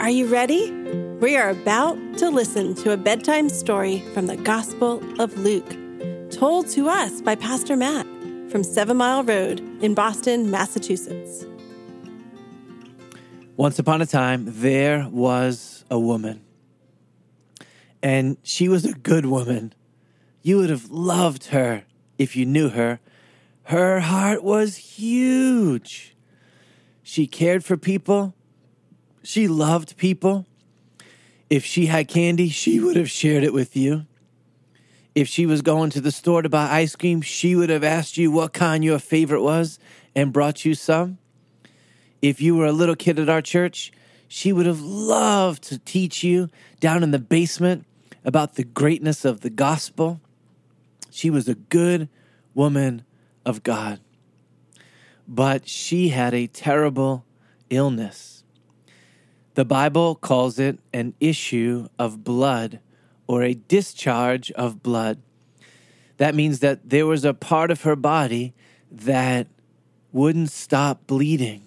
Are you ready? We are about to listen to a bedtime story from the Gospel of Luke, told to us by Pastor Matt from Seven Mile Road in Boston, Massachusetts. Once upon a time, there was a woman, and she was a good woman. You would have loved her if you knew her. Her heart was huge. She cared for people. She loved people. If she had candy, she would have shared it with you. If she was going to the store to buy ice cream, she would have asked you what kind your favorite was and brought you some. If you were a little kid at our church, she would have loved to teach you down in the basement about the greatness of the gospel. She was a good woman of God. But she had a terrible illness. The Bible calls it an issue of blood or a discharge of blood. That means that there was a part of her body that wouldn't stop bleeding.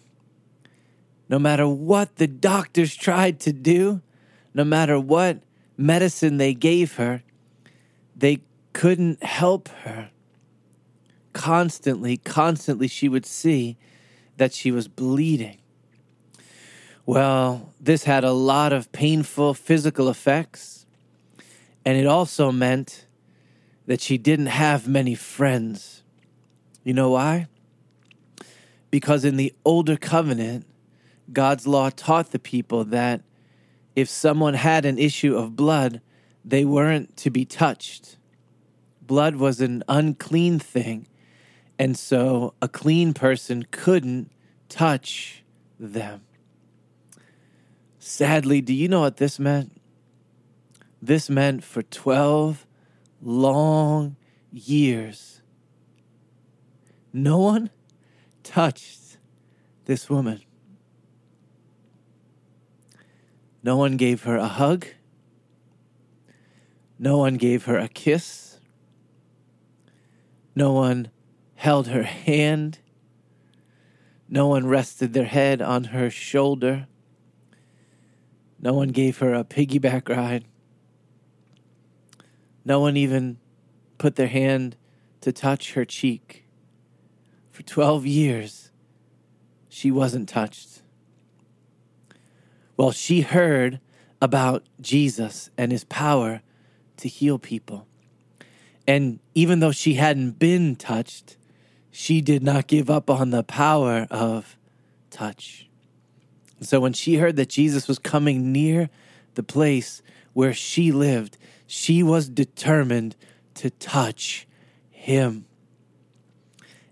No matter what the doctors tried to do, no matter what medicine they gave her, they couldn't help her constantly, constantly, she would see that she was bleeding. Well, this had a lot of painful physical effects, and it also meant that she didn't have many friends. You know why? Because in the older covenant, God's law taught the people that if someone had an issue of blood, they weren't to be touched. Blood was an unclean thing, and so a clean person couldn't touch them. Sadly, do you know what this meant? This meant for 12 long years, no one touched this woman. No one gave her a hug. No one gave her a kiss. No one held her hand. No one rested their head on her shoulder. No one gave her a piggyback ride. No one even put their hand to touch her cheek. For 12 years, she wasn't touched. Well, she heard about Jesus and his power to heal people. And even though she hadn't been touched, she did not give up on the power of touch. So when she heard that Jesus was coming near the place where she lived, she was determined to touch him.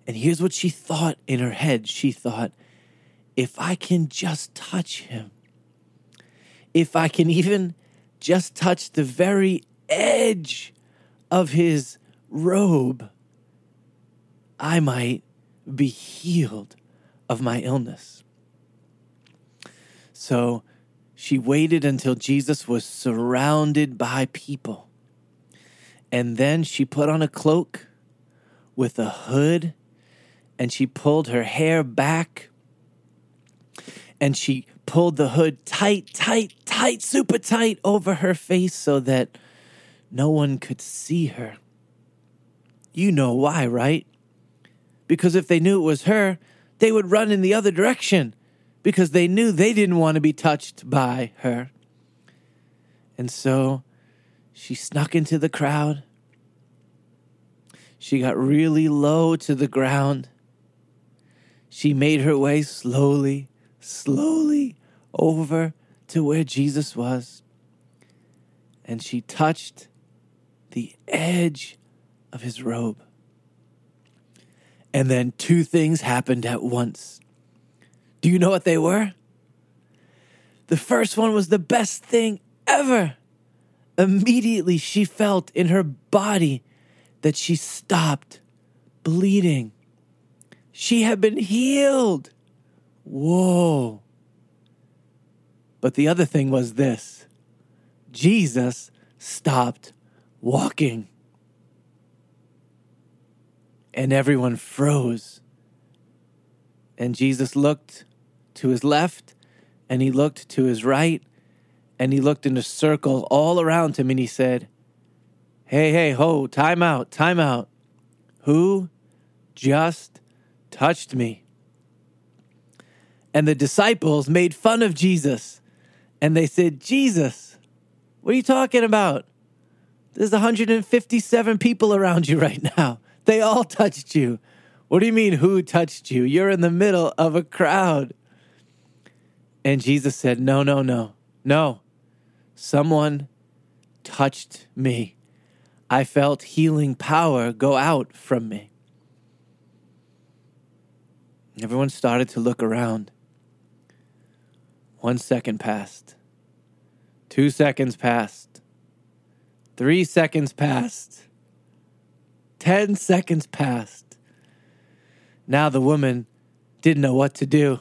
And here's what she thought in her head she thought, if I can just touch him, if I can even just touch the very edge of his robe, I might be healed of my illness. So she waited until Jesus was surrounded by people. And then she put on a cloak with a hood and she pulled her hair back and she pulled the hood tight, tight, tight, super tight over her face so that no one could see her. You know why, right? because if they knew it was her, they would run in the other direction because they knew they didn't want to be touched by her. And so she snuck into the crowd. She got really low to the ground. She made her way slowly, slowly over to where Jesus was. And she touched the edge of his robe. And then two things happened at once. Do you know what they were? The first one was the best thing ever. Immediately, she felt in her body that she stopped bleeding. She had been healed. Whoa. But the other thing was this Jesus stopped walking and everyone froze. And Jesus looked to his left and he looked to his right, and he looked in a circle all around him and he said, Hey, hey, ho, time out, time out. Who just touched me? And the disciples made fun of Jesus and they said, Jesus, what are you talking about? There's 157 people around you right now. They all touched you. What do you mean, who touched you? You're in the middle of a crowd. And Jesus said, No, no, no, no. Someone touched me. I felt healing power go out from me. Everyone started to look around. One second passed. Two seconds passed. Three seconds passed. Ten seconds passed. Now the woman didn't know what to do.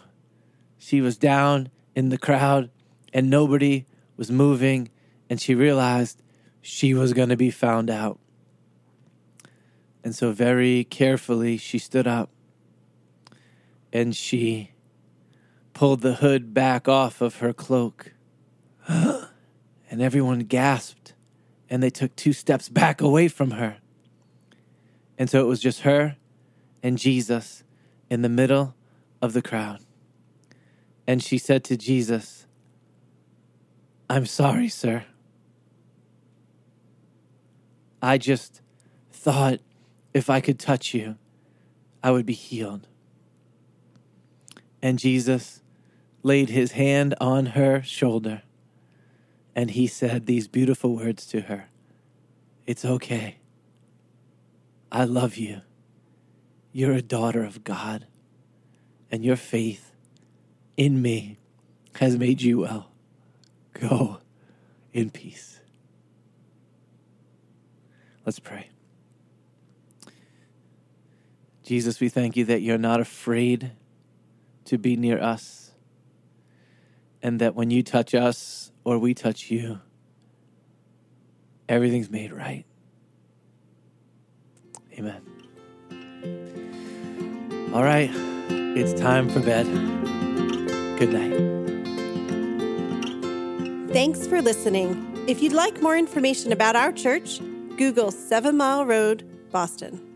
She was down in the crowd and nobody was moving, and she realized she was going to be found out. And so, very carefully, she stood up and she pulled the hood back off of her cloak. and everyone gasped and they took two steps back away from her. And so it was just her and Jesus in the middle of the crowd. And she said to Jesus, I'm sorry, sir. I just thought if I could touch you, I would be healed. And Jesus laid his hand on her shoulder and he said these beautiful words to her It's okay. I love you. You're a daughter of God, and your faith in me has made you well. Go in peace. Let's pray. Jesus, we thank you that you're not afraid to be near us, and that when you touch us or we touch you, everything's made right. Amen. All right, it's time for bed. Good night. Thanks for listening. If you'd like more information about our church, Google Seven Mile Road, Boston.